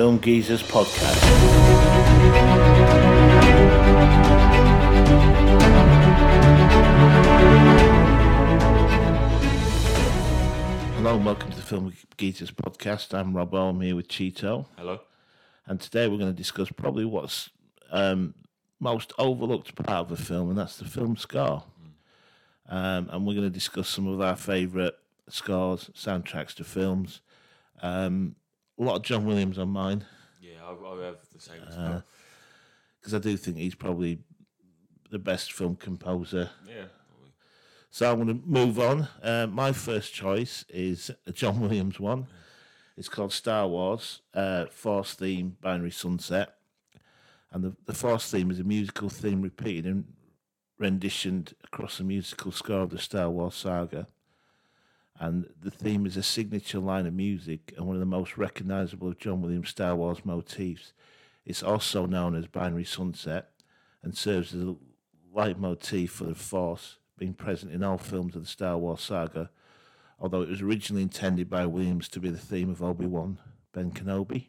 Welcome to the Film Geezers podcast. Hello and welcome to the Film Geezers podcast. I'm Rob I'm here with Cheeto. Hello. And today we're going to discuss probably what's um, most overlooked part of the film, and that's the film score. Um, and we're going to discuss some of our favourite scores, soundtracks to films. Um, a lot of John Williams on mine Yeah, I, I have the same as well. because I do think he's probably the best film composer. Yeah. So I'm going to move on. Uh, my first choice is a John Williams one. It's called Star Wars uh, Force Theme Binary Sunset. And the, the Force theme is a musical theme repeated and renditioned across the musical score of the Star Wars saga. And the theme is a signature line of music and one of the most recognizable of John Williams' Star Wars motifs. It's also known as Binary Sunset and serves as a leitmotif for the Force, being present in all films of the Star Wars saga, although it was originally intended by Williams to be the theme of Obi Wan Ben Kenobi.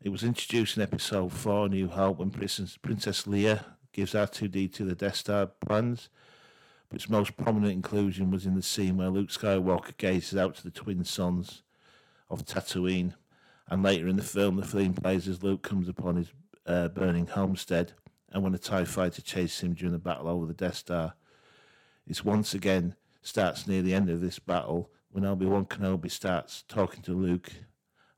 It was introduced in Episode 4, New Hope, when Princess, Princess Leia gives R2D2 the Death Star plans, its most prominent inclusion was in the scene where Luke Skywalker gazes out to the twin suns of Tatooine, and later in the film, the theme plays as Luke comes upon his uh, burning homestead, and when a TIE fighter chases him during the battle over the Death Star. It's once again starts near the end of this battle when Obi Wan Kenobi starts talking to Luke,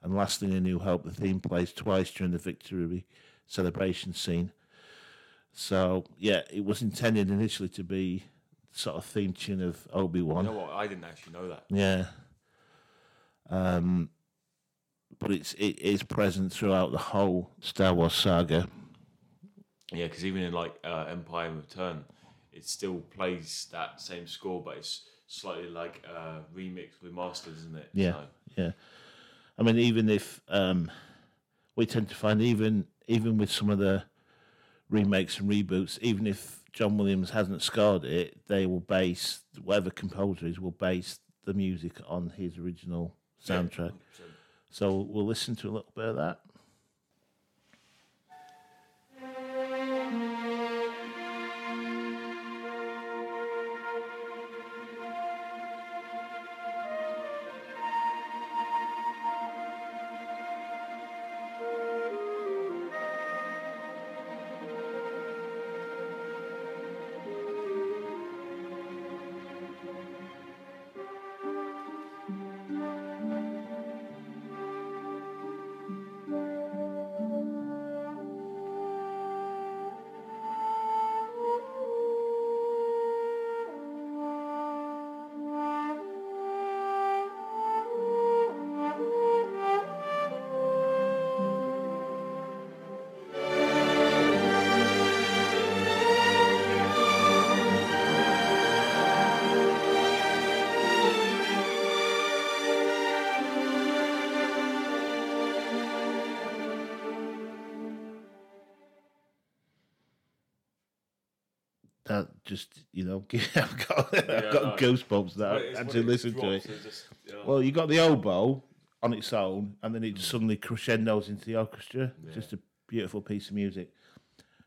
and lastly, in A New Hope, the theme plays twice during the victory celebration scene. So, yeah, it was intended initially to be sort of theme tune of Obi Wan. You know what? I didn't actually know that. Yeah. Um, but it's it is present throughout the whole Star Wars saga. Yeah, because even in like uh, Empire and Return, it still plays that same score, but it's slightly like uh, remixed with masters, isn't it? Yeah. So, Yeah, I mean, even if um, we tend to find even even with some of the remakes and reboots, even if John Williams hasn't scored it, they will base whatever composer is will base the music on his original soundtrack. so- So we'll listen to a little bit of that. Just you know, I've got, I've got no. goosebumps But that I when had to listen to it. it just, yeah. Well, you got the oboe on its own, and then it suddenly crescendos into the orchestra. It's Just a beautiful piece of music.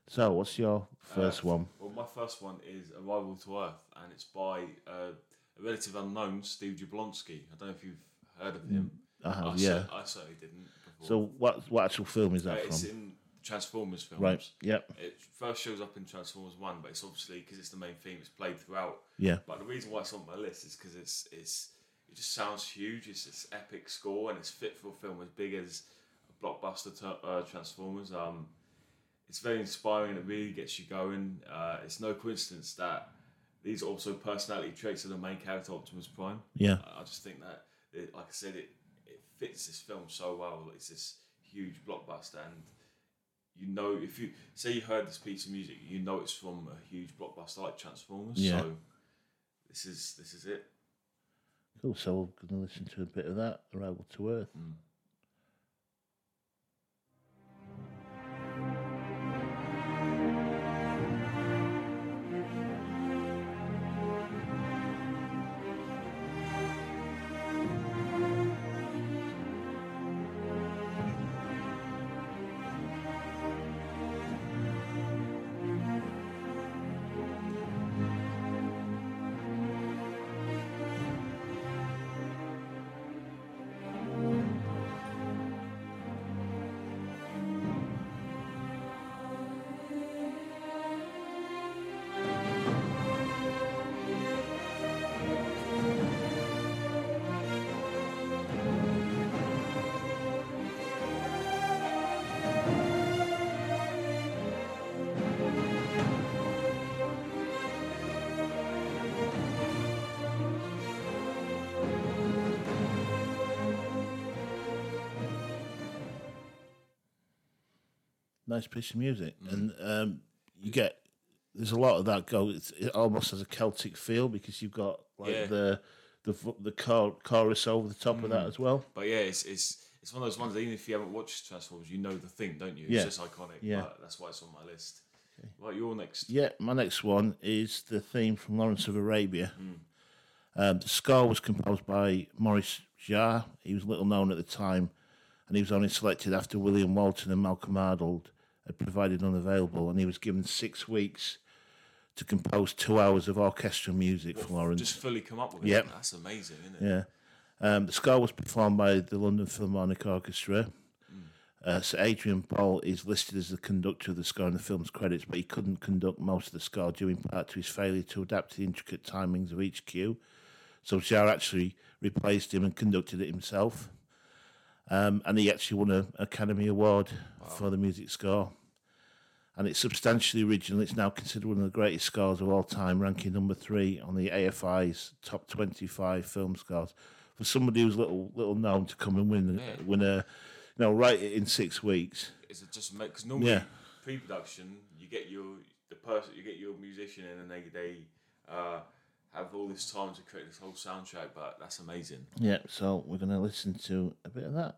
So, what's your first one? Well, my first one is Arrival to Earth, and it's by uh, a relative unknown, Steve Jablonsky. I don't know if you've heard of him. I have, I, yeah. cer- I certainly didn't. Before. So, what what actual film is Uh, that it's from? Transformers films. Right. Yep. It first shows up in Transformers One, but it's obviously because it's the main theme. It's played throughout. Yeah. But the reason why it's on my list is because it's it's it just sounds huge. It's this epic score and it's fit for a film as big as a blockbuster to, uh, Transformers. Um, it's very inspiring. It really gets you going. Uh, it's no coincidence that these are also personality traits of the main character, Optimus Prime. Yeah. I I just think that, it, like I said, it it fits this film so well. It's this huge blockbuster, and you know if you say you heard this piece of music, you know it's from a huge blockbuster like Transformers. Yeah. So this is this is it. Cool. So, we're going to listen to a bit of that, Arrival to Earth. Mm. Nice piece of music, and um, you get there's a lot of that go. It's, it almost has a Celtic feel because you've got like Yeah. the the the chor- chorus over the top of that as well. But yeah, it's it's it's one of those ones. That even if you haven't watched Transformers, you know the thing, don't you? It's Yeah. just iconic. Yeah. But that's why it's on my list. Right, you're next. Yeah, my next one is the theme from Lawrence of Arabia. Um, the score was composed by Maurice Jarre. He was little known at the time, and he was only selected after William Walton and Malcolm Arnold had provided unavailable, and he was given six weeks to compose two hours of orchestral music for Lawrence. Just fully come up with it. Yep. That's amazing, isn't it? Yeah. Um, the score was performed by the London Philharmonic Orchestra. Uh, Sir Adrian Boult is listed as the conductor of the score in the film's credits, but he couldn't conduct most of the score due in part to his failure to adapt to the intricate timings of each cue. So Jarre actually replaced him and conducted it himself. Um, and he actually won an Academy Award for the music score. And it's substantially original. It's now considered one of the greatest scores of all time, ranking number three on the AFI's top 25 film scores. For somebody who's little little known to come and win win a, you know, write it in six weeks. Is it just because normally Yeah. pre-production you get your the person you get your musician in and they they uh, have all this time to create this whole soundtrack, but that's amazing. Yeah, so we're going to listen to a bit of that.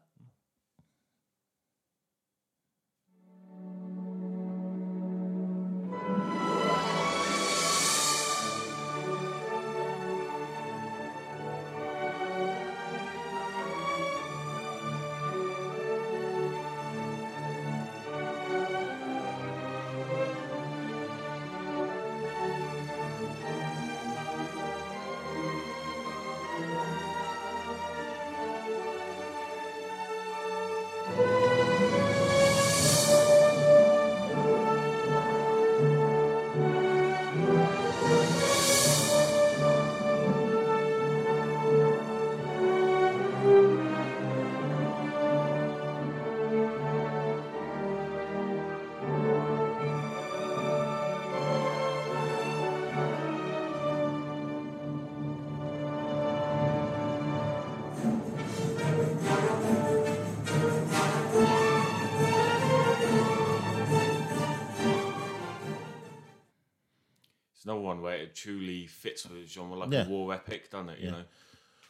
Truly fits with the genre, like Yeah. a war epic, doesn't it? You know.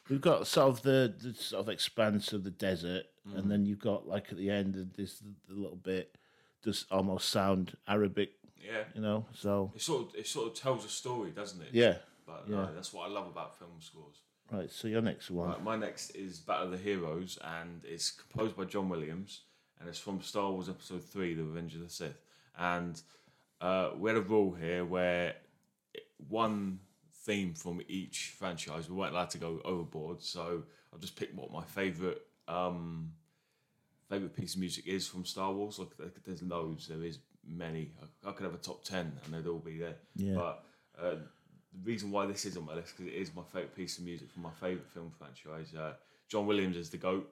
We've got sort of the, the sort of expanse of the desert, and then you've got like at the end of this the little bit does almost sound Arabic, Yeah. you know. So It sort of it sort of tells a story, doesn't it? yeah, But yeah. that's what I love about film scores. right. So your next one, Right, my next is Battle of the Heroes, and it's composed by John Williams, and it's from Star Wars Episode Three: The Revenge of the Sith. And uh, we had a rule here where one theme from each franchise. We weren't allowed to go overboard, so I'll just pick what my favorite um, favorite piece of music is from Star Wars. Like there's loads, there is many. I, I could have a top ten, and they'd all be there. Yeah. But uh, the reason why this is on my list because it is my favorite piece of music from my favorite film franchise. Uh, John Williams is the goat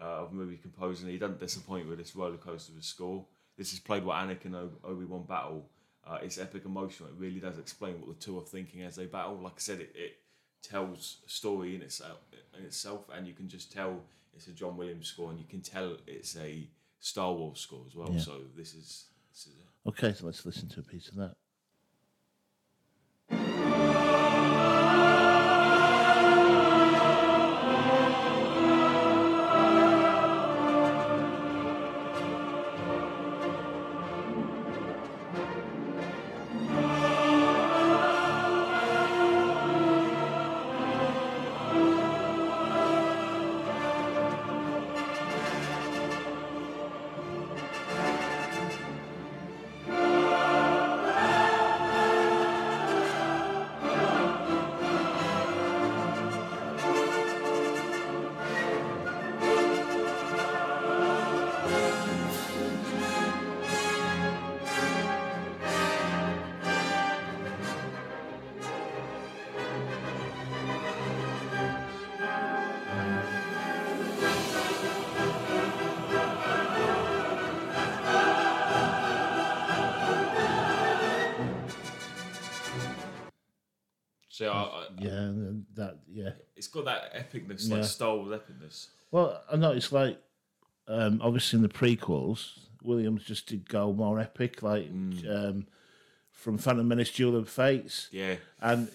uh, of movie composer, and he doesn't disappoint with this roller coaster of a score. This is played by Anakin and Obi Wan battle. Uh, it's epic emotional. It really does explain what the two are thinking as they battle. Like I said, it, it tells a story in itself, in itself, and you can just tell it's a John Williams score, and you can tell it's a Star Wars score as well. Yeah. So this is this is it. okay. So let's listen to a piece of that. So I, Yeah, that yeah. it's got that epicness, Yeah. like Star Wars epicness. Well, I noticed like um, obviously in the prequels Williams just did go more epic, like Mm. um, from Phantom Menace, Duel of Fates, Yeah. and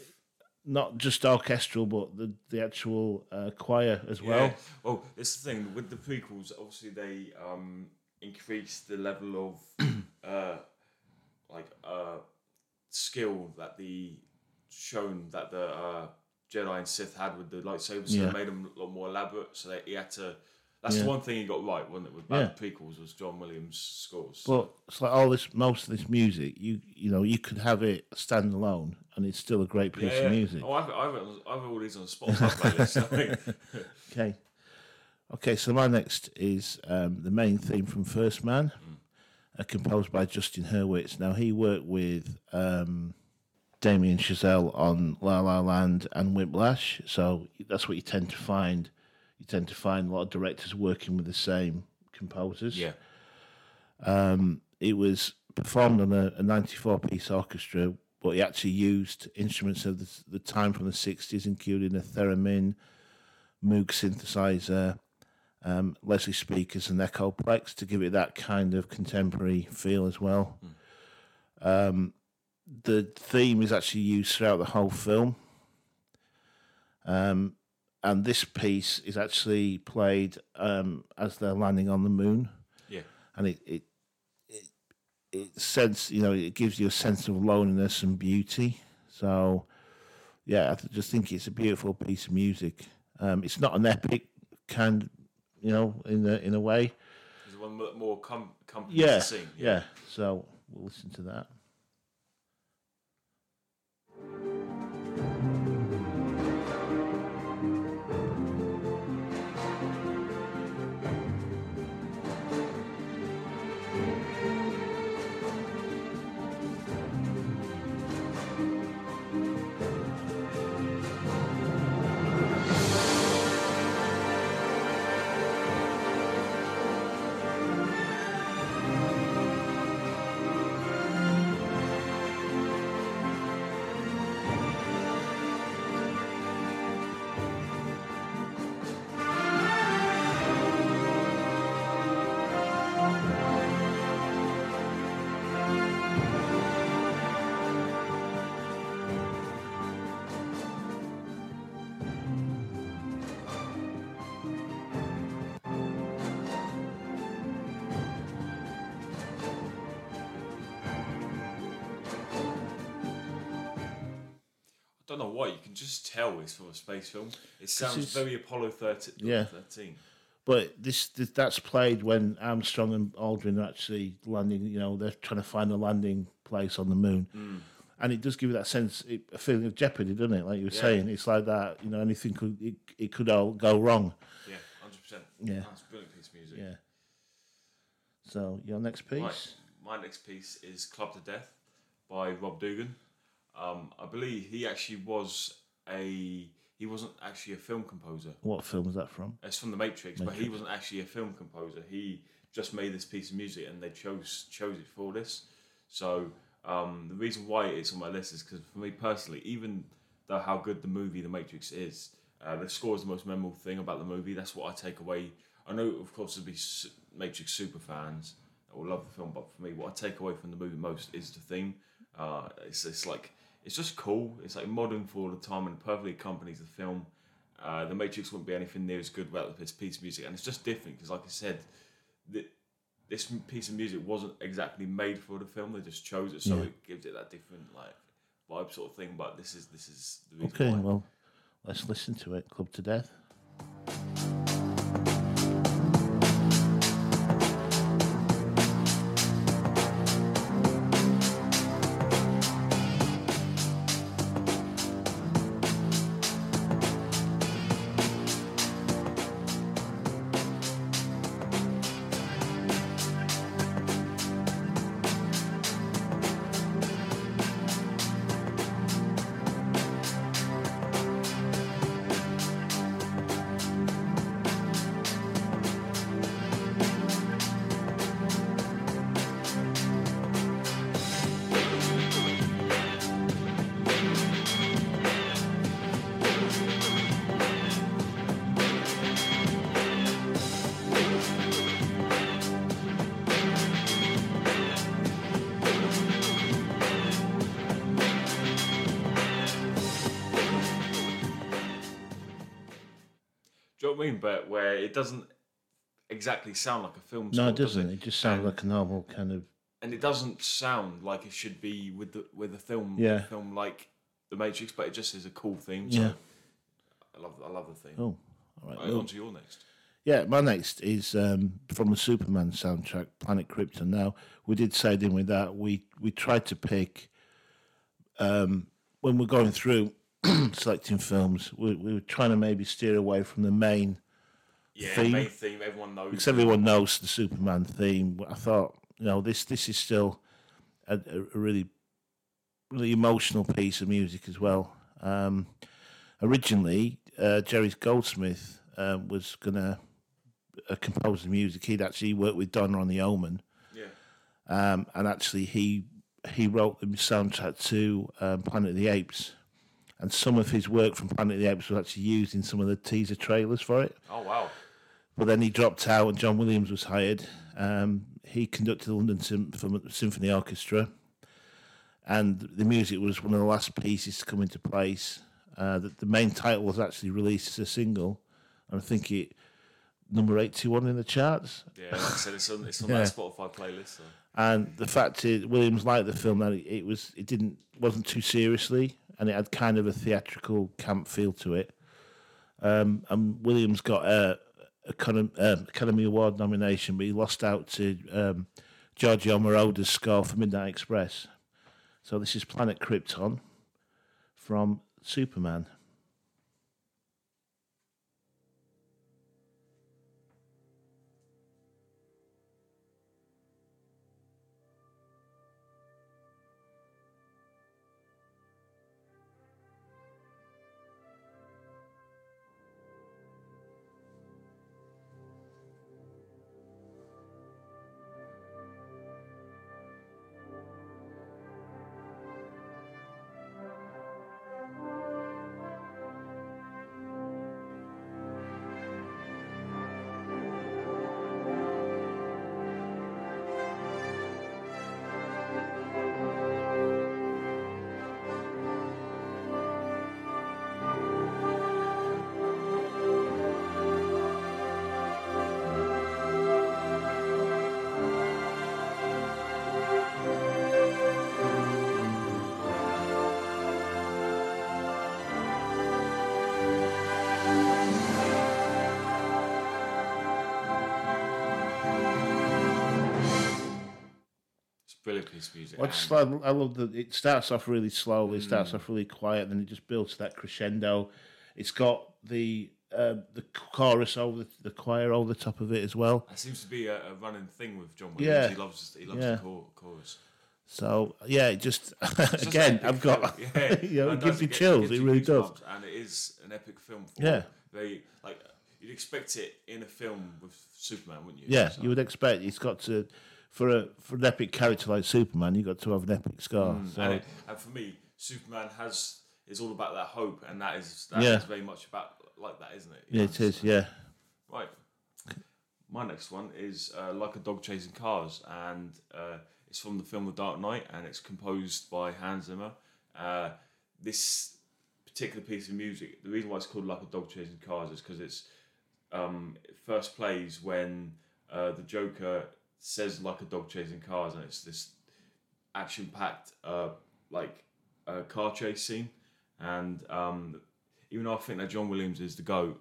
not just orchestral, but the the actual uh, choir as well. Yeah. Well, it's the thing with the prequels. Obviously, they um, increase the level of uh, like uh, skill that the shown that the uh, Jedi and Sith had with the lightsabers. So Yeah. they made them a lot more elaborate. So that he had to. That's Yeah. the one thing he got right, wasn't it? With Yeah. bad prequels was John Williams' scores. But it's like all this, most of this music, you you know, you could have it stand alone, and it's still a great piece yeah, of music. Oh, I've, I've, I've all these on the Spotify playlist. I think. Okay. Okay, so my next is um, the main theme from First Man, uh, composed by Justin Hurwitz. Now, he worked with um, Damien Chazelle on La La Land and Whiplash, so that's what you tend to find. You tend to find a lot of directors working with the same composers. yeah. Um, It was performed on a, a 94 piece orchestra, but he actually used instruments of the, the time from the 60s, including a theremin, Moog synthesizer, um, Leslie speakers, and Echoplex to give it that kind of contemporary feel as well. Um, the theme is actually used throughout the whole film. Um, and this piece is actually played um, as they're landing on the moon Yeah. and it it it, it sense you know it gives you a sense of loneliness and beauty. So yeah, I just think it's a beautiful piece of music. Um, it's not an epic kind, you know, in a in a way. There's one mo- more com- company Yeah, to sing. yeah. So we'll listen to that. Tell it's from a space film. It sounds very Apollo 13. Yeah. 13. But this, this that's played when Armstrong and Aldrin are actually landing. You know, they're trying to find a landing place on the moon, and it does give you that sense, it, a feeling of jeopardy, doesn't it? Like you were Yeah. saying, it's like that. You know, anything could it, it could all go wrong. Yeah, 100%. Yeah. That's a brilliant piece of music. Yeah. So your next piece. Right. My next piece is Clubbed to Death by Rob Dougan. Um, I believe he actually was a. He wasn't actually a film composer. What film is that from? It's from The Matrix, but he wasn't actually a film composer. He just made this piece of music, and they chose chose it for this. So um, the reason why it's on my list is because for me personally, even though how good the movie The Matrix is, uh, the score is the most memorable thing about the movie. That's what I take away. I know, of course, there'll be Matrix super fans that will love the film, but for me, what I take away from the movie most is the theme. Uh, it's, it's like it's just cool. It's like modern for the time and perfectly accompanies the film. Uh, the Matrix wouldn't be anything near as good without this piece of music, and it's just different because, like I said, the, this piece of music wasn't exactly made for the film. They just chose it, so Yeah. it gives it that different like vibe sort of thing. But this is this is the reason Okay, why. well, let's listen to it. Clubbed to Death. Mean? But where it doesn't exactly sound like a film. No, score, it does doesn't. It just sounds like a normal kind of. and it doesn't sound like it should be with the with a film Yeah. film like The Matrix, but it just is a cool theme. So Yeah. I love I love the theme. Oh, all right. Right, on to your next. Yeah, my next is um, from the Superman soundtrack, Planet Krypton. Now, we did say, didn't we, that we, we tried to pick, um, when we're going through selecting films, we, we were trying to maybe steer away from the main, Yeah, Theme. main theme. Everyone knows. because everyone knows the Superman theme. I thought, you know, this this is still a, a really, really emotional piece of music as well. Um, originally, uh, Jerry Goldsmith uh, was going to uh, compose the music. He'd actually worked with Donner on The Omen, Yeah. um, and actually he he wrote the soundtrack to um, Planet of the Apes. And some of his work from Planet of the Apes was actually used in some of the teaser trailers for it. Oh wow. But then he dropped out, and John Williams was hired. Um, he conducted the London Sym- Symphony Orchestra, and the music was one of the last pieces to come into place. Uh, the, the main title was actually released as a single, and I think it number eighty-one in the charts. Yeah, like I said, it's on it's on Yeah. that Spotify playlist. So. And the fact is, Williams liked the film that it, it was it didn't wasn't too seriously, and it had kind of a theatrical camp feel to it. Um, and Williams got a, a Academy, um, Award nomination, but he lost out to um, Giorgio Moroder's score for Midnight Express. So this is Planet Krypton from Superman. Music. I just love, I love that it starts off really slowly, it starts off really quiet, then it just builds to that crescendo. It's got the uh, the chorus over the, the choir over the top of it as well. That seems to be a, a running thing with John Williams. Yeah. He loves he loves Yeah. the chor- chorus. So yeah, it just again, I've got film. yeah, you know, it gives you chills. gives It really does. and it is an epic film. For Yeah. very like you'd expect it in a film with Superman, wouldn't you? Yeah, So- you would expect it's got to for a for an epic character like Superman, you have got to have an epic scar. so and, it, and for me, Superman has is all about that hope, and that is that is Yeah. very much about like that, isn't it? You yeah, know, it is. so- Yeah, Right. My next one is uh, Like a Dog Chasing Cars, and uh, it's from the film The Dark Knight, and it's composed by Hans Zimmer. Uh, this particular piece of music, the reason why it's called Like a Dog Chasing Cars is because it's um, it first plays when uh, the Joker says like a dog chasing cars, and it's this action-packed uh, like uh, car chase scene. And um, even though I think that John Williams is the goat,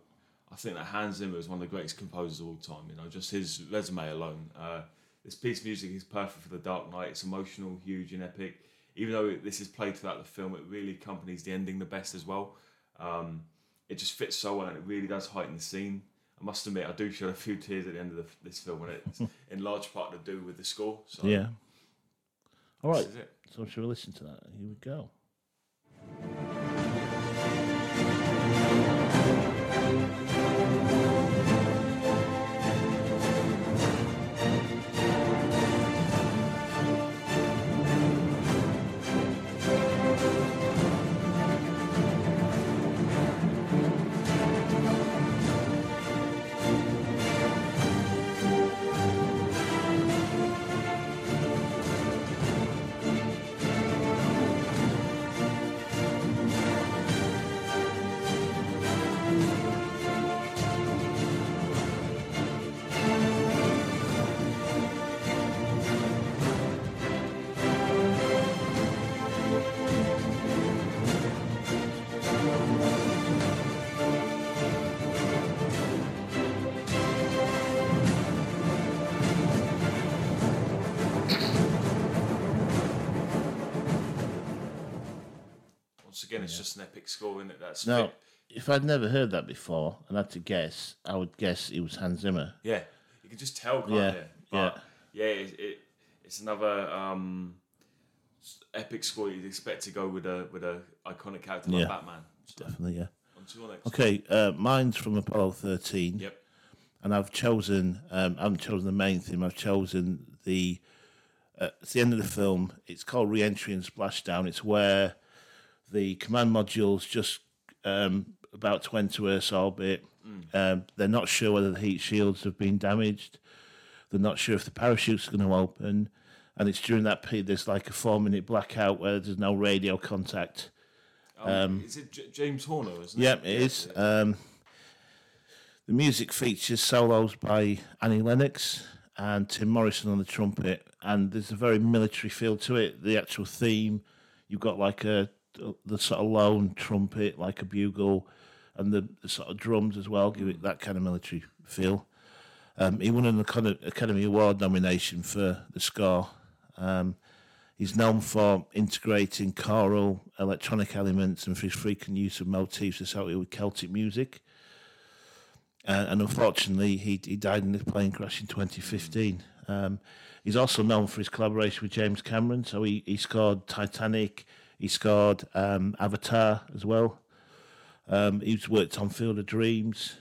I think that Hans Zimmer is one of the greatest composers of all time. You know, just his resume alone. Uh, this piece of music is perfect for the Dark Knight. It's emotional, huge, and epic. Even though this is played throughout the film, it really accompanies the ending the best as well. Um, it just fits so well, and it really does heighten the scene. I must admit, I do shed a few tears at the end of the, this film, and it's in large part to do with the score. So yeah. All right. this right, is it. so shall we listen to that? Here we go. Again, it's just an epic score, isn't it? That's fit. if I'd never heard that before and had to guess, I would guess it was Hans Zimmer. Yeah, you can just tell, can't Yeah, you? yeah. But, yeah. It, it, it's another um, s- epic score you'd expect to go with a with a iconic character like Yeah. Batman. So, Definitely, yeah. on to your next. Okay, uh, mine's from Apollo 13. Yep. and I've chosen. Um, I haven't chosen the main theme. I've chosen the. Uh, it's the end of the film. It's called Re-entry and Splashdown. It's where the command module's just um, about to enter Earth's orbit. Um, they're not sure whether the heat shields have been damaged. They're not sure if the parachutes are going to open. And it's during that period there's like a four-minute blackout where there's no radio contact. Um, is it J- James Horner? Isn't Yeah, it? it is. Um, the music features solos by Annie Lennox and Tim Morrison on the trumpet, and there's a very military feel to it. The actual theme, you've got like a the sort of lone trumpet, like a bugle, and the, the sort of drums as well give it that kind of military feel. Um, he won an Acad- Academy Award nomination for the score. Um, he's known for integrating choral, electronic elements, and for his frequent use of motifs associated with Celtic music. Uh, and unfortunately, he, he died in a plane crash in 2015. Um, he's also known for his collaboration with James Cameron. So he, he scored Titanic, he scored um, Avatar as well. Um, he's worked on Field of Dreams.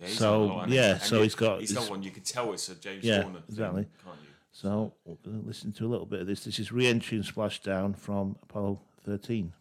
Yeah, So, lot, yeah, And so he's got- He's he's- done one. You can tell it's a James Yeah, Horner. thing, exactly. can't you? So we're going to listen to a little bit of this. This is Re-entry and Splashdown from Apollo 13.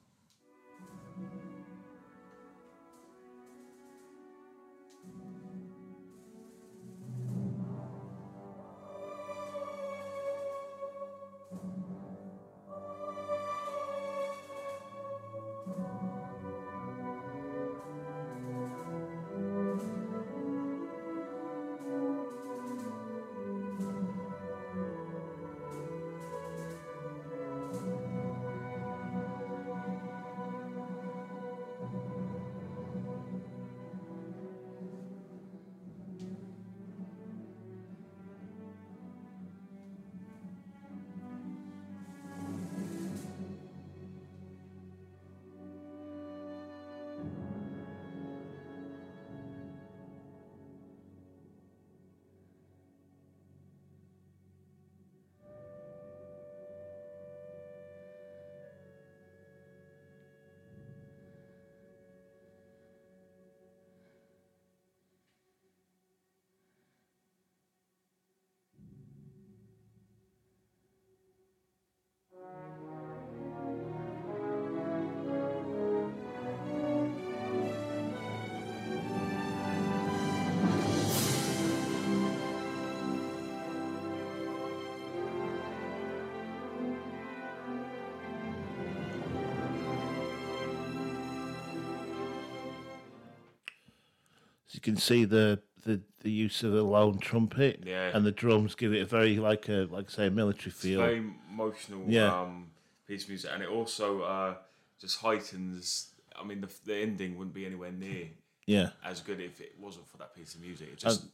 You can see the, the, the use of the lone trumpet Yeah. and the drums give it a very like a like say a military feel. Very emotional Yeah. um, piece of music, and it also uh, just heightens. I mean, the, the ending wouldn't be anywhere near yeah. as good if it wasn't for that piece of music. It just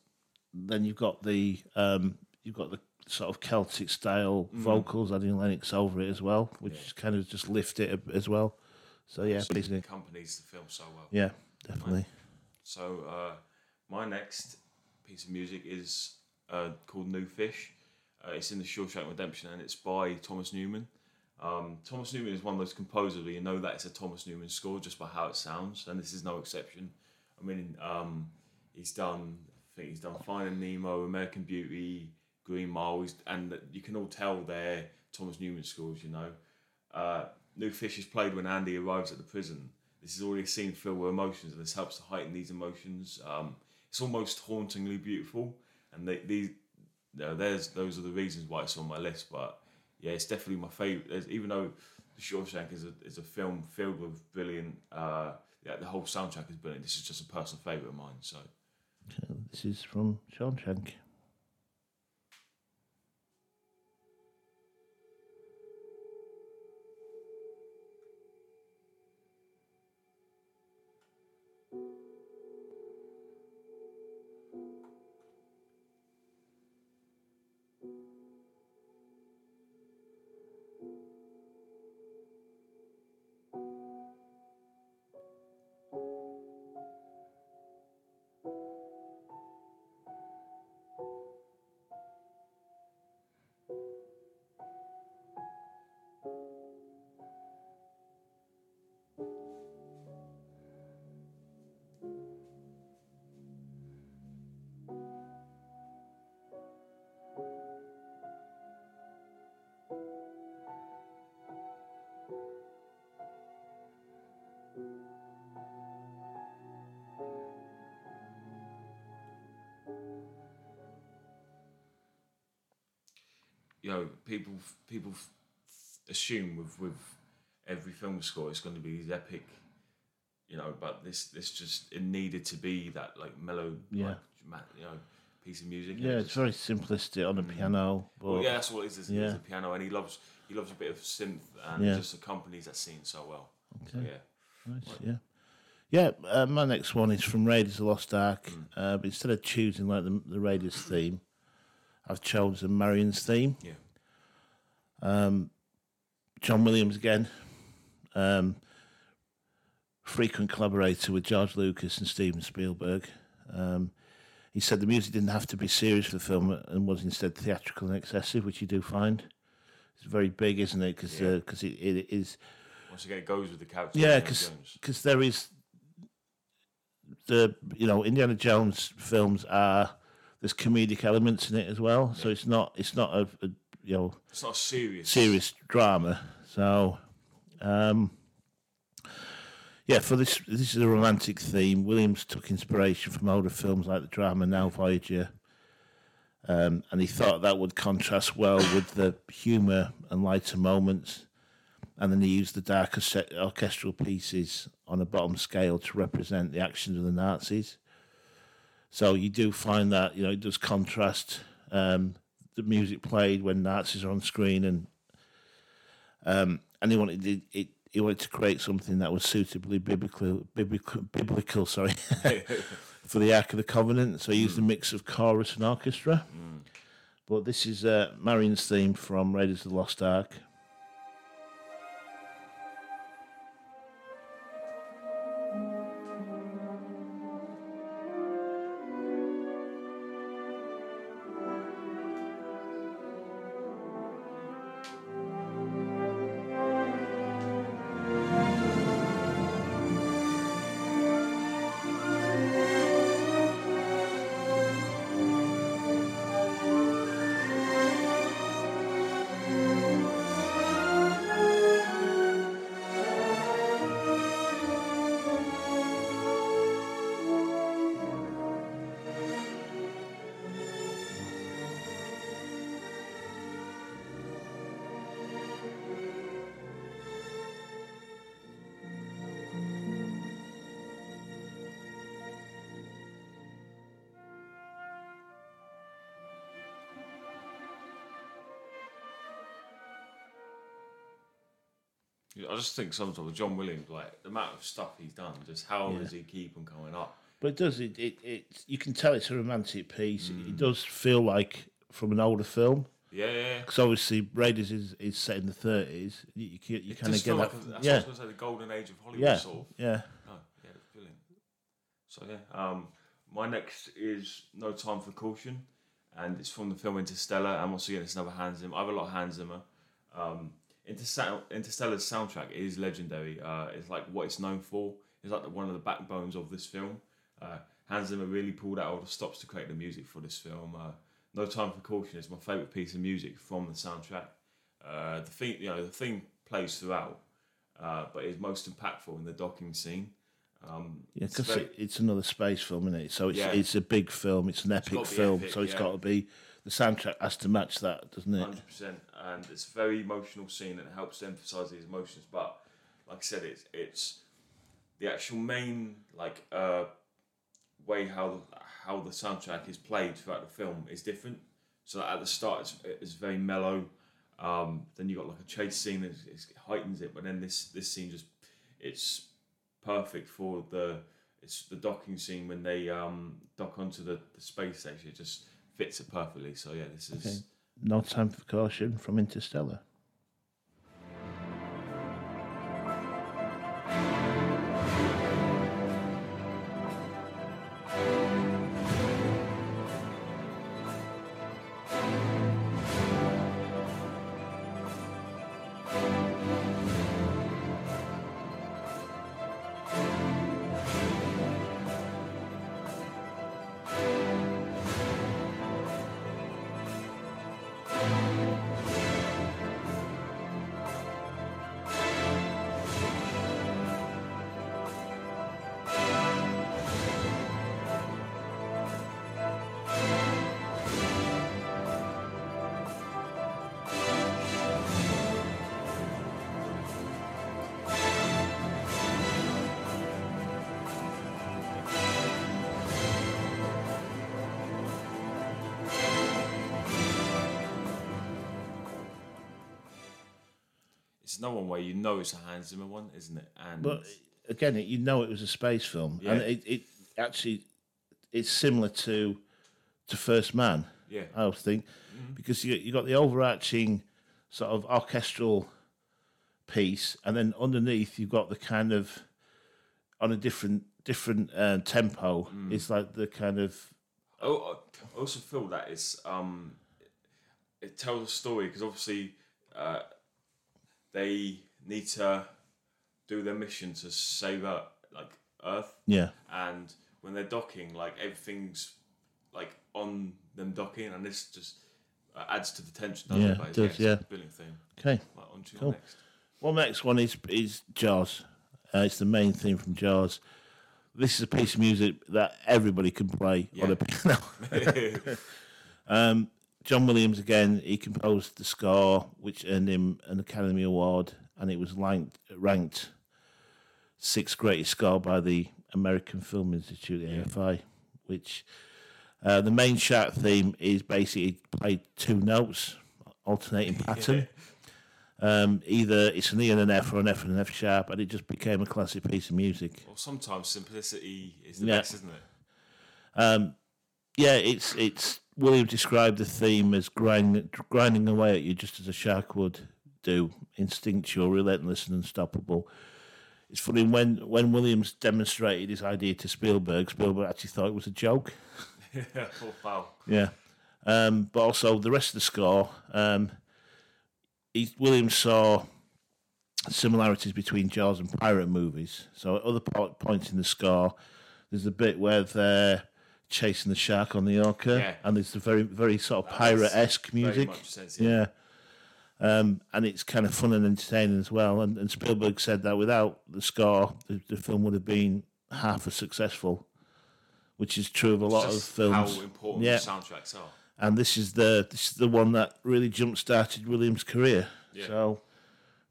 Then you've got the um, you've got the sort of Celtic style Mm. vocals Annie Lennox over it as well, which kind of just lift it as well. So yeah, basically, accompanies the film so well. yeah, definitely. So uh, my next piece of music is uh, called New Fish. Uh, it's in the Shawshank Redemption, and it's by Thomas Newman. Um, Thomas Newman is one of those composers where you know that it's a Thomas Newman score just by how it sounds, and this is no exception. I mean, um, he's done. I think he's done Finding Nemo, American Beauty, Green Mile, and you can all tell they're Thomas Newman scores. You know, uh, New Fish is played when Andy arrives at the prison. This is already a scene filled with emotions, and this helps to heighten these emotions. Um, it's almost hauntingly beautiful, and they, these, you know, there's those are the reasons why it's on my list. But yeah, it's definitely my favorite. There's, even though The Shawshank is a is a film filled with brilliant, uh, yeah, the whole soundtrack is brilliant. This is just a personal favorite of mine. So This is from Shawshank. You know, people people assume with with every film score it's going to be these epic, you know. But this this just it needed to be that like mellow, Yeah. like, you know, piece of music. Yeah, it's just- very simplistic on the piano, but well, yeah, that's what it is. It's, Yeah. it's a piano, and he loves he loves a bit of synth, and Yeah. just accompanies that scene so well. So, Okay. yeah, Nice, yeah. Yeah, uh, my next one is from Raiders of the Lost Ark. Mm. Uh, but instead of choosing like the, the Raiders theme, I've chosen Marion's theme. yeah, John Williams again. Um, frequent collaborator with George Lucas and Steven Spielberg. Um, he said the music didn't have to be serious for the film and was instead theatrical and excessive, which you do find. It's very big, isn't it? Because Yeah. it, it is once again, it goes with the character. Yeah, because there is the you know Indiana Jones films are there's comedic elements in it as well, so it's not it's not a, a you know it's not serious. serious drama. So, um, yeah, for this this is a romantic theme. Williams took inspiration from older films like the drama Now Voyager, um, and he thought that would contrast well with the humour and lighter moments. And then he used the darker orchestral pieces on a bottom scale to represent the actions of the Nazis. So you do find that you know it does contrast um, the music played when Nazis are on screen, and um, and he wanted it, it, he wanted to create something that was suitably biblical, biblical, biblical sorry, for the Ark of the Covenant. So he used a mix of chorus and orchestra. But this is uh, Marion's theme from Raiders of the Lost Ark. Just think sometimes John Williams, like the amount of stuff he's done, just how Yeah. does he keep on coming up? But it does it, it, it you can tell it's a romantic piece. Mm. It does feel like from an older film. Yeah, yeah. yeah. Because obviously Raiders is, is set in the thirties. You, you, can- you kind of get feel that. a, that's yeah, what I was going to say, the golden age of Hollywood, yeah, sort of. yeah. Oh, yeah, it's brilliant. So yeah, um, my next is No Time for Caution, and it's from the film Interstellar. And once again, it's another Hans Zimmer. I have a lot of Hans Zimmer. Um, Interstellar, Interstellar's soundtrack is legendary. Uh, it's like what it's known for. It's like the, one of the backbones of this film. Uh, Hans Zimmer really pulled out all the stops to create the music for this film. Uh, no Time for Caution is my favorite piece of music from the soundtrack. Uh, the thing, you know, the thing plays throughout, uh, but is most impactful in the docking scene. Um, Yeah, it's because very- it, it's another space film, isn't it? So it's Yeah. it's a big film. It's an epic film. epic, so it's yeah. got to be the soundtrack has to match that, doesn't it? Hundred percent, and it's a very emotional scene, and it helps emphasise these emotions. But like I said, it's it's the actual main like uh, way how how the soundtrack is played throughout the film is different. So at the start, it's, it's very mellow. Um, then you got like a chase scene, that it heightens it. But then this this scene just it's perfect for the it's the docking scene when they um, dock onto the, the space station. It just fits it perfectly. So yeah, this is. Okay. No time for caution from Interstellar. No one way you know it's a Hans Zimmer one, isn't it? And But again, it, you know it was a space film, and it, it actually it's similar to to First Man. yeah, I would think because you you got the overarching sort of orchestral piece, and then underneath you've got the kind of on a different different uh, tempo. It's like the kind of Oh, I also feel that it's um, it tells a story because obviously uh, they need to do their mission to save uh, like Earth, yeah and when they're docking, like everything's like on them docking, and this just uh, adds to the tension. Doesn't Yeah, it? But it does, yeah. Billing theme. okay. Right, on to Cool. next. Well, next one is is Jaws. Uh, it's the main theme from Jaws. This is a piece of music that everybody can play on a piano. Um, John Williams again. He composed the score, which earned him an Academy Award, and it was ranked ranked sixth greatest score by the American Film Institute (AFI). Which uh, the main shark theme is basically played two notes, alternating pattern. Um, either it's an E and an F or an F and an F sharp, and it just became a classic piece of music. well, sometimes simplicity is the Yeah. best, isn't it? Um, yeah, it's it's William described the theme as grinding grinding away at you just as a shark would do, instinctual, relentless, and unstoppable. It's funny when when Williams demonstrated his idea to Spielberg, Spielberg actually thought it was a joke. yeah, oh, wow. Yeah, um, but also the rest of the score. Um, he, Williams saw similarities between Jaws and pirate movies. So at other po- points in the score, there's a bit where they're chasing the shark on the orca, Yeah. and it's the very very sort of pirate esque music. sense. Yeah. Um, and it's kind of fun and entertaining as well. And, and Spielberg said that without the score, the, the film would have been half as successful, which is true of a lot of films. How important Yeah. the soundtracks are. And this is the this is the one that really jump started Williams' career. Yeah. So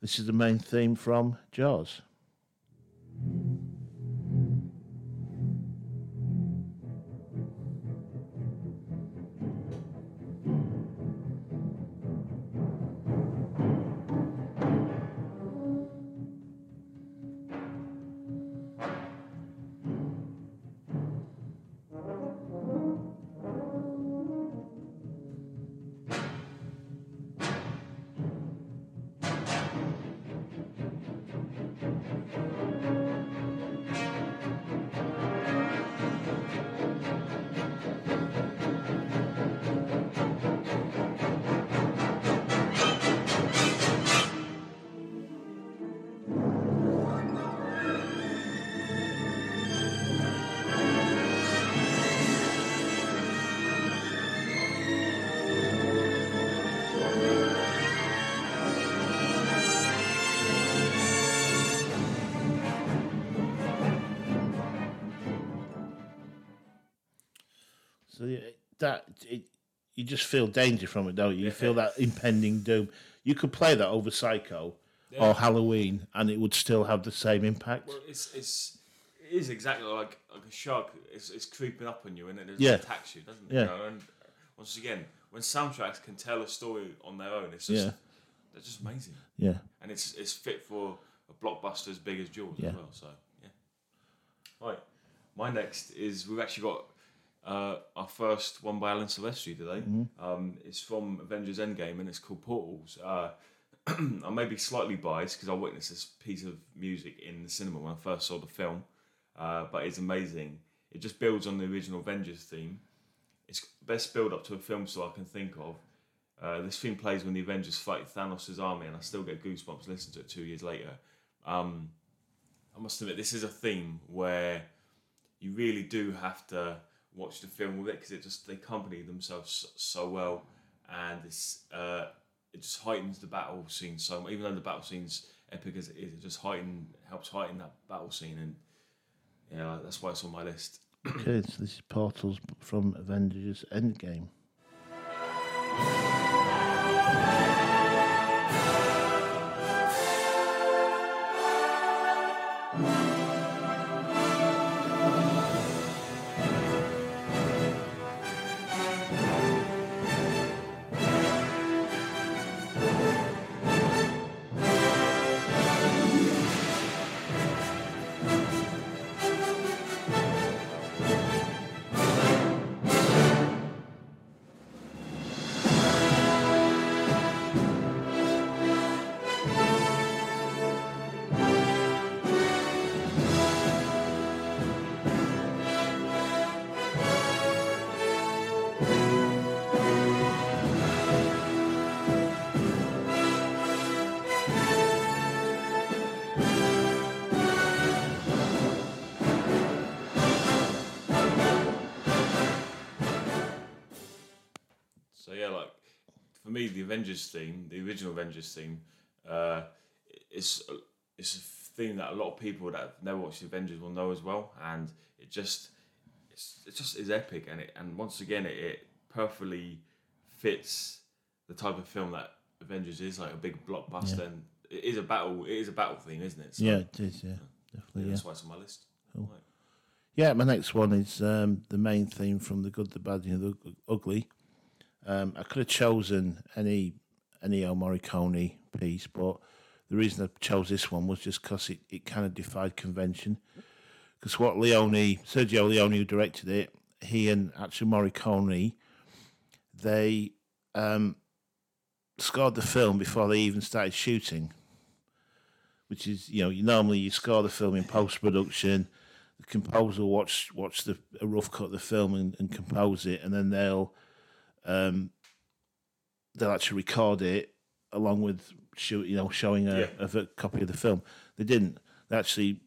this is the main theme from Jaws. So that it, you just feel danger from it, don't you? You feel that impending doom. You could play that over Psycho or Halloween, and it would still have the same impact. Well, it's it's it is exactly like like a shark. It's, it's creeping up on you and it Yeah. attacks you, doesn't it? Yeah. You know? And once again, when soundtracks can tell a story on their own, it's just Yeah. they're just amazing, Yeah, and it's it's fit for a blockbuster as big as Jaws Yeah. as well. So yeah. Right, my next is we've actually got. Uh, our first one by Alan Silvestri today. Um, it's from Avengers Endgame and it's called Portals. Uh, I may be slightly biased because I witnessed this piece of music in the cinema when I first saw the film, uh, but it's amazing. It just builds on the original Avengers theme. It's best build up to a film so I can think of. Uh, this theme plays when the Avengers fight Thanos' army, and I still get goosebumps listening to it two years later. Um, I must admit, this is a theme where you really do have to watch the film with it because it just they accompany themselves so, well, and it's uh, it just heightens the battle scene so. Even though the battle scene's epic as it is, it just heighten helps heighten that battle scene, and yeah, that's why it's on my list. okay, so this is Portals from Avengers Endgame. The Avengers theme, the original Avengers theme, uh, is it's a theme that a lot of people that have never watched the Avengers will know as well, and it just it's, it just is epic, and it and once again it, it perfectly fits the type of film that Avengers is, like a big blockbuster, Yeah. and it is a battle. It is a battle theme, isn't it? So, Yeah, it is. Yeah, yeah, definitely. Yeah. that's why it's on my list. Cool. Right. Yeah, my next one is um, the main theme from the good, the bad, and the ugly. Um, I could have chosen any any Ennio Morricone piece, but the reason I chose this one was just because it, it kind of defied convention. Because what Leone, Sergio Leone, who directed it, he and actually Morricone, they um, scored the film before they even started shooting. Which is, you know, you normally you score the film in post production the composer will watch watch the a rough cut of the film and, and compose it, and then they'll um, they'll actually record it along with shoot you know showing a, Yeah. of a copy of the film. They didn't. They actually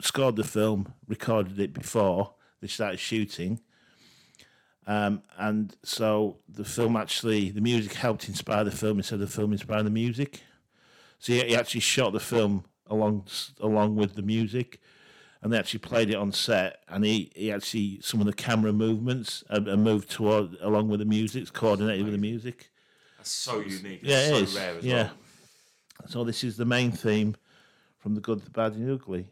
scored the film, recorded it before they started shooting. Um, and so the film actually, the music helped inspire the film instead of the film inspiring the music. So he, he actually shot the film along along with the music, and they actually played it on set. And he, he actually some of the camera movements and, are moved toward along with the music, it's coordinated with the music. That's so unique. Yeah, it's it so is. rare as yeah. well. So this is the main theme from the good, the bad, and the ugly.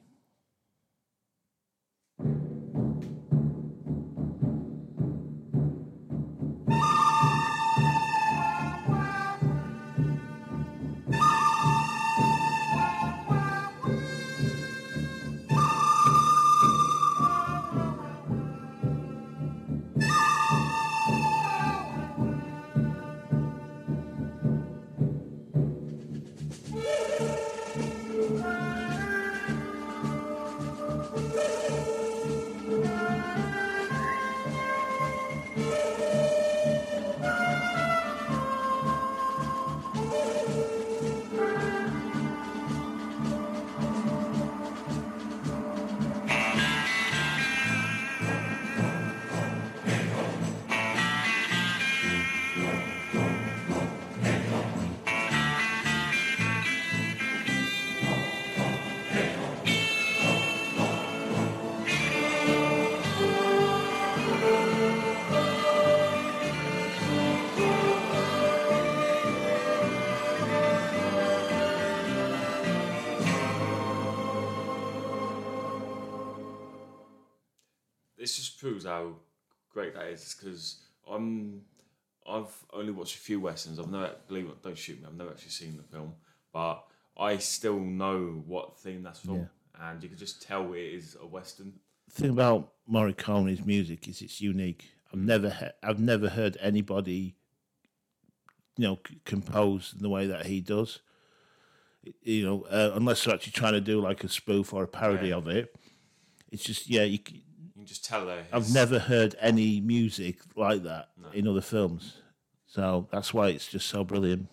Proves how great that is because I'm I've only watched a few westerns. I've never believe it, don't shoot me. I've never actually seen the film, but I still know what theme that's from, and you can just tell it is a western. The thing about Morricone's music is it's unique. I've never he- I've never heard anybody, you know, c- compose in the way that he does. You know, uh, unless they're actually trying to do like a spoof or a parody Yeah. of it. It's just yeah, You can just tell that. I've never heard any music like that in other films. So that's why it's just so brilliant.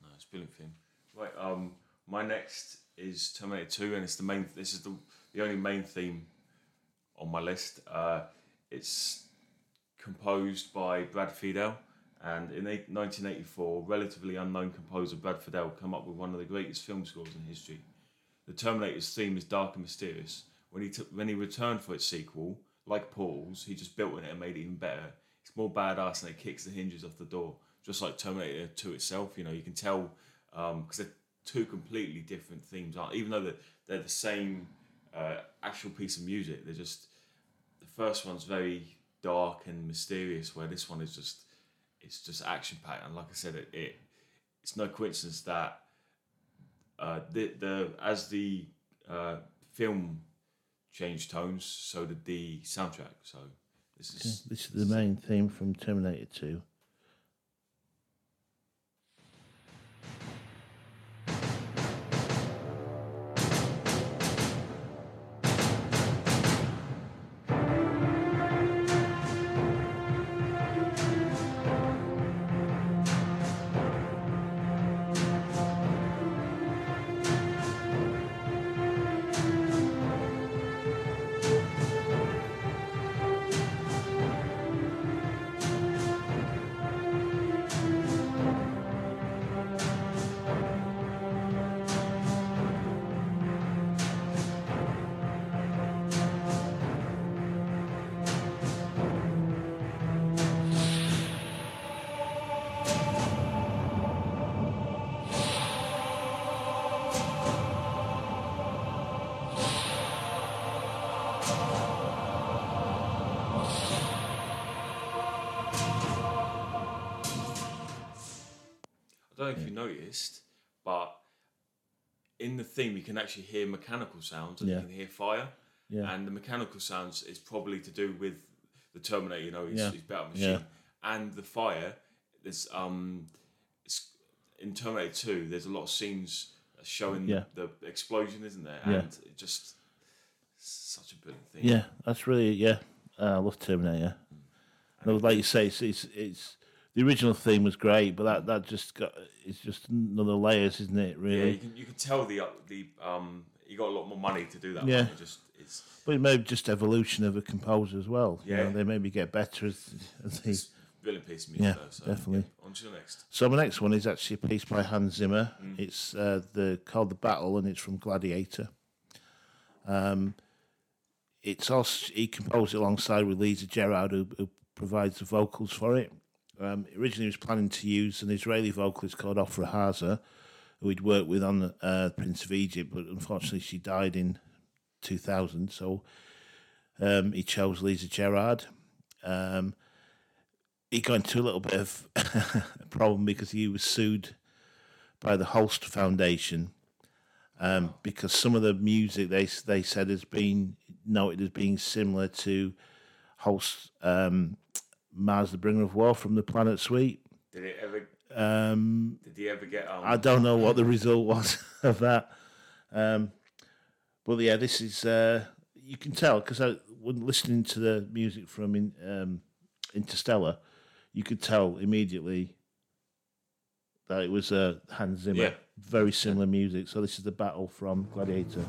No, it's brilliant. Right. Um, my next is Terminator Two, and it's the main. This is the the only main theme on my list. Uh, it's composed by Brad Fiedel, and in 1984, relatively unknown composer Brad Fiedel came up with one of the greatest film scores in history. The Terminator's theme is dark and mysterious. When he took, when he returned for its sequel, like Paul's, he just built on it and made it even better. It's more badass and it kicks the hinges off the door, just like Terminator 2 itself. You know, you can tell because they're two completely different themes, aren't even though they're, they're the same uh, actual piece of music. They're just the first one's very dark and mysterious, where this one is just it's just action packed. And like I said, it, it it's no coincidence that uh, the the as the uh, film changed tones, so did the soundtrack. So this is This is the main theme from Terminator 2. Know if you noticed, but in the theme you can actually hear mechanical sounds and Yeah. you can hear fire. Yeah. And the mechanical sounds is probably to do with the Terminator, you know, his, Yeah. his battle machine. Yeah. And the fire, there's um it's, in Terminator 2, there's a lot of scenes showing Yeah. the explosion, isn't there? Yeah. And it just such a brilliant thing. Yeah, that's really yeah. Uh, I love Terminator. Yeah. No, like you say, it's, it's it's the original theme was great, but that that just got it's just another layers, isn't it? Really, yeah, you can you can tell the uh, the um he got a lot more money to do that. Yeah. It just it's but it may be just evolution of a composer as well. You know, Yeah. they maybe get better as as it's brilliant piece of music. Yeah, though, so, definitely. Yeah, on to the next. So my next one is actually a piece by Hans Zimmer. Mm. It's uh, the called the Battle, and it's from Gladiator. Um, it's also he composed it alongside with Lisa Gerrard, who, who provides the vocals for it. Um, originally, he was planning to use an Israeli vocalist called Ofra Haza, who he'd worked with on uh, Prince of Egypt, but unfortunately, she died in 2000. So um, he chose Lisa Gerrard. Um, he got into a little bit of a problem because he was sued by the Holst Foundation um, because some of the music they they said has been noted as being similar to Holst um, Mars, the Bringer of War from the Planet Suite. Did it ever? Um, Did he ever get? Um, I don't know what the result was of that. Um, but yeah, this is uh, you can tell because I when listening to the music from in, um, Interstellar, you could tell immediately that it was uh, Hans Zimmer. Yeah. Very similar music. So this is the battle from Gladiator.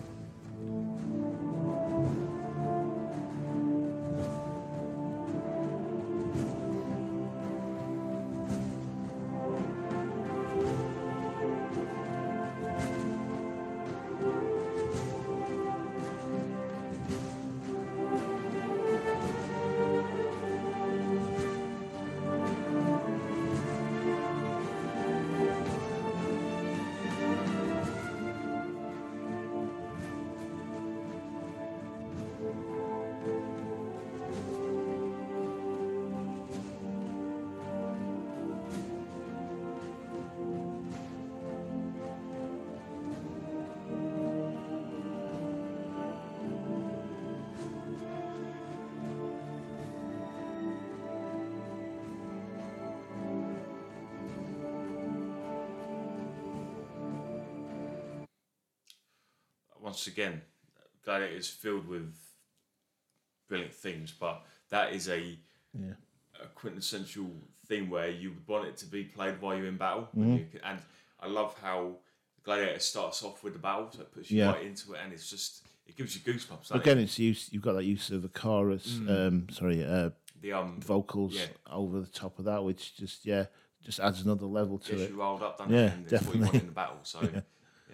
Once again, Gladiator is filled with brilliant themes, but that is a, Yeah. a quintessential theme where you would want it to be played while you're in battle. You can- and I love how Gladiator starts off with the battle, so it puts you Yeah. right into it, and it's just it gives you goosebumps. Again, it? it's use you've got that use of a chorus, um, sorry, uh, the um, vocals Yeah. over the top of that, which just yeah, just adds another level to gets it. you rolled up, Yeah, it? And what you want definitely. in the battle. So yeah,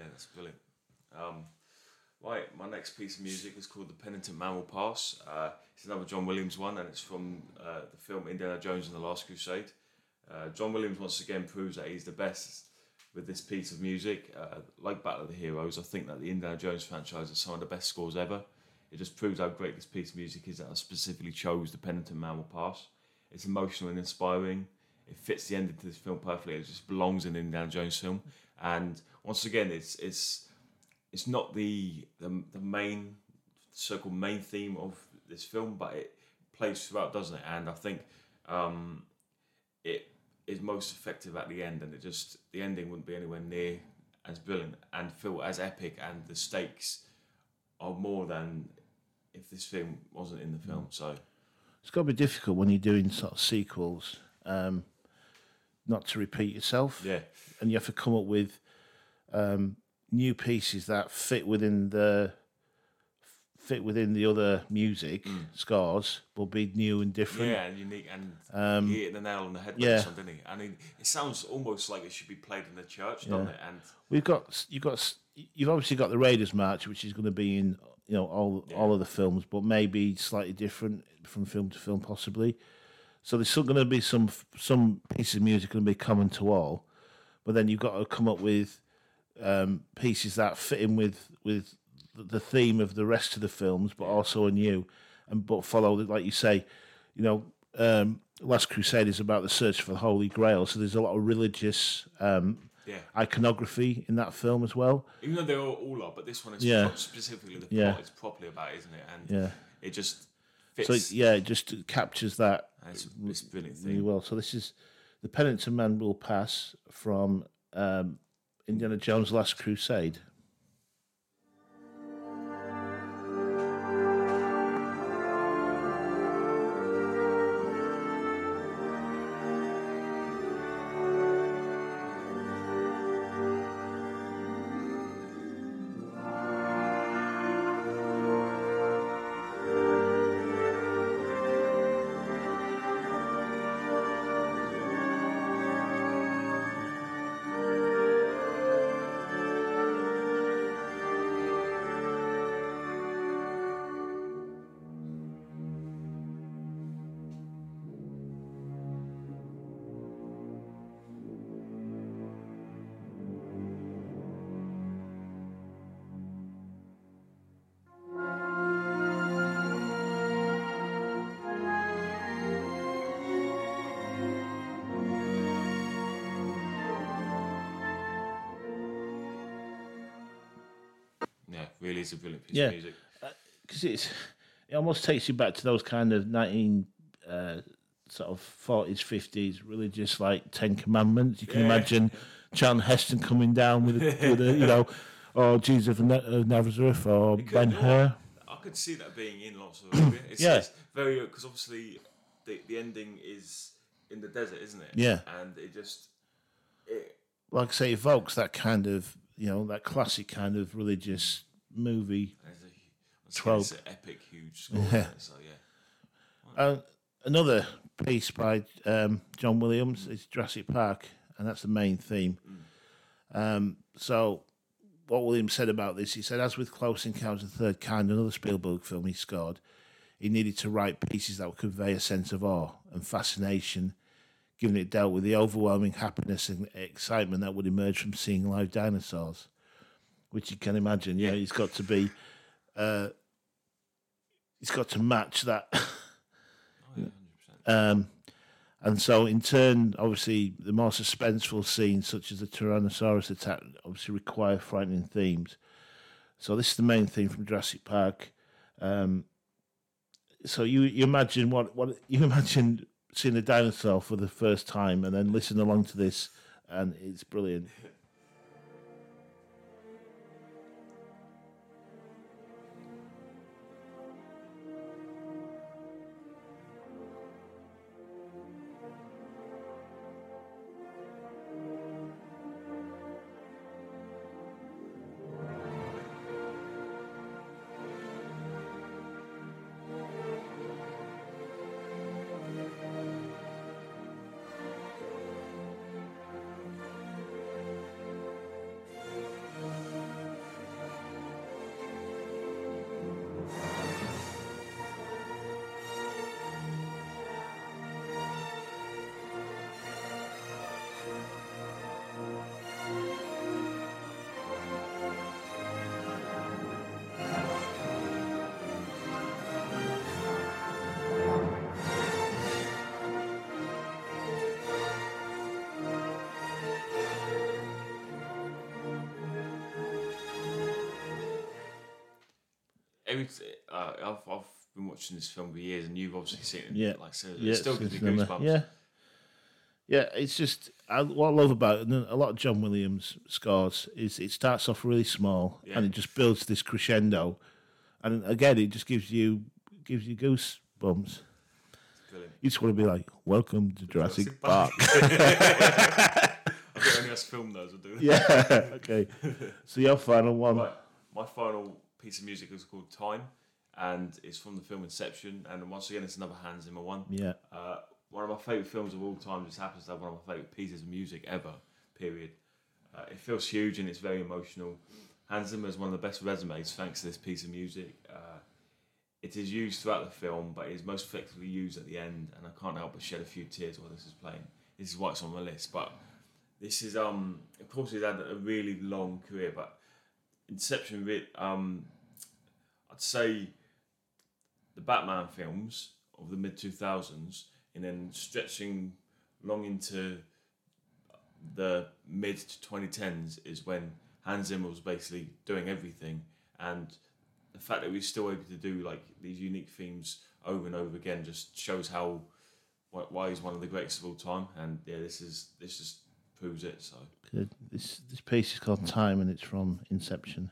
that's brilliant. Um, right, my next piece of music is called "The Penitent Man Pass." Uh, it's another John Williams one, and it's from uh, the film Indiana Jones and the Last Crusade. Uh, John Williams once again proves that he's the best with this piece of music. Uh, like Battle of the Heroes, I think that the Indiana Jones franchise is some of the best scores ever. It just proves how great this piece of music is that I specifically chose "The Penitent Man Pass." It's emotional and inspiring. It fits the ending to this film perfectly. It just belongs in an Indiana Jones film. And once again, it's it's it's not the the, the main so-called main theme of this film, but it plays throughout, doesn't it? And I think um, it is most effective at the end, and it just the ending wouldn't be anywhere near as brilliant and feel as epic, and the stakes are more than if this film wasn't in the film. So It's got to be difficult when you're doing sort of sequels, um, not to repeat yourself. yeah, and you have to come up with um, new pieces that fit within the fit within the other music mm. scores, will be new and different. yeah, and unique, and um, he hit the nail on the head with yeah. this one, didn't he? I mean, it sounds almost like it should be played in the church, doesn't it? And We've got you've got you've obviously got the Raiders March, which is going to be in you know all all of the films, but maybe slightly different from film to film, possibly. So there's still going to be some some pieces of music going to be common to all, but then you've got to come up with um, pieces that fit in with with the- the theme of the rest of the films, but also are new, and but follow like you say, you know. Um, Last Crusade is about the search for the Holy Grail, so there's a lot of religious um, Yeah. iconography in that film as well. Even though they all, all are, but this one is Yeah. pro- specifically the Yeah. plot is properly about, isn't it? And Yeah. it just fits. So yeah, it just captures that and it's, it's a brilliant really well. So this is the Penitent Man will pass from um, Indiana Jones' Last Crusade. Really is a brilliant piece Yeah. of music. because it's it almost takes you back to those kind of nineteen uh, sort of forties, fifties religious like Ten Commandments. You can Yeah. imagine Charlton Heston coming down with a, with a you know, or Jesus of Nazareth or could- Ben Hur. I could see that being in lots of movies. It's, Yeah. it's very because obviously the the ending is in the desert, isn't it? Yeah. and it just it Like I say, evokes that kind of you know that classic kind of religious movie. a, it's Trope. It's an epic, huge score. Yeah. So yeah, Uh, another piece by um, John Williams is Jurassic Park, and that's the main theme. Um, so, what Williams said about this, he said, as with Close Encounters of the Third Kind, another Spielberg film he scored, he needed to write pieces that would convey a sense of awe and fascination, given it dealt with the overwhelming happiness and excitement that would emerge from seeing live dinosaurs, which you can imagine. Yeah, he's got to be. Uh, he's got to match that oh, yeah, 100%. um, and so, in turn, obviously, the more suspenseful scenes, such as the Tyrannosaurus attack, obviously require frightening themes. So, this is the main theme from Jurassic Park. Um, so, you you imagine what what you imagine seeing a dinosaur for the first time, and then listen along to this, and it's brilliant. Every, uh, I've, I've been watching this film for years, and you've obviously seen it. Yeah. like so, it Yeah, still it's gives me goosebumps. Yeah, yeah. It's just I, what I love about it, and a lot of John Williams scores is it starts off really small Yeah. and it just builds this crescendo, and again it just gives you gives you goosebumps. You just want to be like, "Welcome to Jurassic, Jurassic Park." I think only us film those will do it. yeah. Okay. So your final one. Right. My final piece of music is called Time, and it's from the film Inception. And once again, it's another Hans Zimmer one. Yeah. Uh, one of my favourite films of all time just happens to have one of my favourite pieces of music ever, period. Uh, it feels huge and it's very emotional. Hans Zimmer is one of the best resumes thanks to this piece of music. Uh, it is used throughout the film, but it is most effectively used at the end, and I can't help but shed a few tears while this is playing. This is why it's on my list, but this is, um, of course, he's had a really long career, but Inception, re- um, I'd say the Batman films of the mid 2000s and then stretching long into the mid to 2010s is when Hans Zimmer was basically doing everything, and the fact that we're still able to do like these unique themes over and over again just shows how why, why he's one of the greatest of all time. And yeah, this is this just proves it. So Good. This this piece is called Time, and it's from Inception.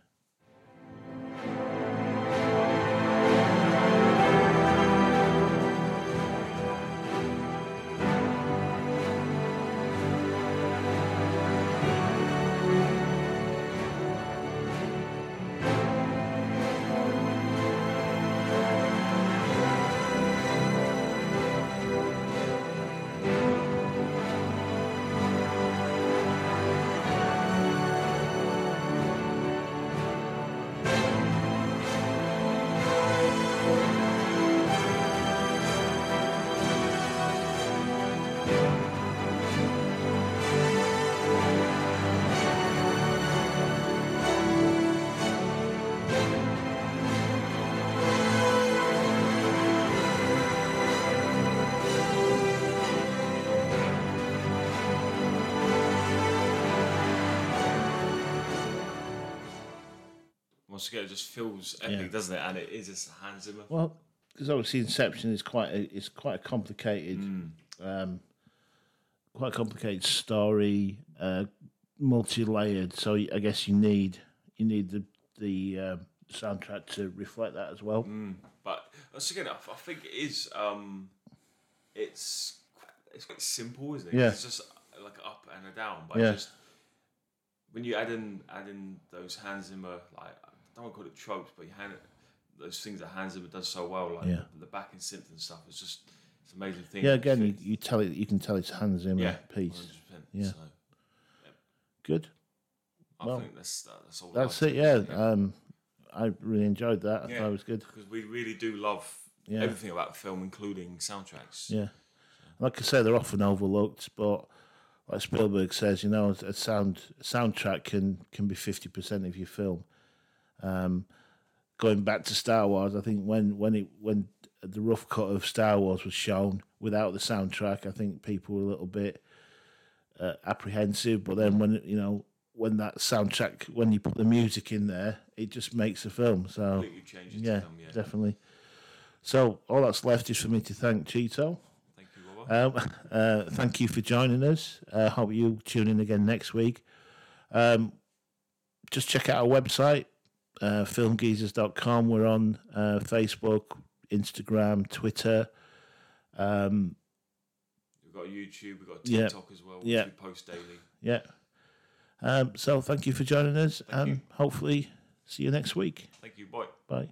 It just feels epic, Yeah. doesn't it? And it is just a Hans Zimmer. Well, because obviously Inception is quite a, it's quite a complicated, um, quite a complicated story, uh, multi-layered. So I guess you need you need the the um soundtrack to reflect that as well. But once again, I, I think it is. Um, it's it's quite simple, isn't it? Yeah. It's just like up and a down. But Yeah. just when you add in add in those Hans Zimmer, like don't want to call it tropes, but you hand those things that Hans Zimmer does so well, like Yeah. the, the backing synth and stuff. It's just it's amazing thing. Yeah, again, you, you tell it, you can tell it's Hans Zimmer yeah, piece. 100%. Yeah. So Good. I Well, think that's that, that's all. That's it. Yeah. Um, I really enjoyed that. I Yeah. thought it was good. because we really do love Yeah. everything about film, including soundtracks. Yeah. Like I say, they're often overlooked, but like Spielberg says, you know, a sound a soundtrack can can be fifty percent of your film. Um, going back to Star Wars, I think when when it when the rough cut of Star Wars was shown without the soundtrack, I think people were a little bit uh, apprehensive. But then when you know when that soundtrack, when you put the music in there, it just makes the film. So Completely changes the yeah, film, yeah. definitely. So all that's left is for me to thank Cheeto. Thank you, Um, uh, thank you for joining us. Uh, hope you tune in again next week. Um, just check out our website, uh, filmgeezers.com. We're on uh, Facebook, Instagram, Twitter. Um, We've got YouTube, we've got Yeah. TikTok as well, which Yeah. we post daily. yeah. Um, so thank you for joining us, and you. hopefully see you next week. Thank you. Bye. Bye.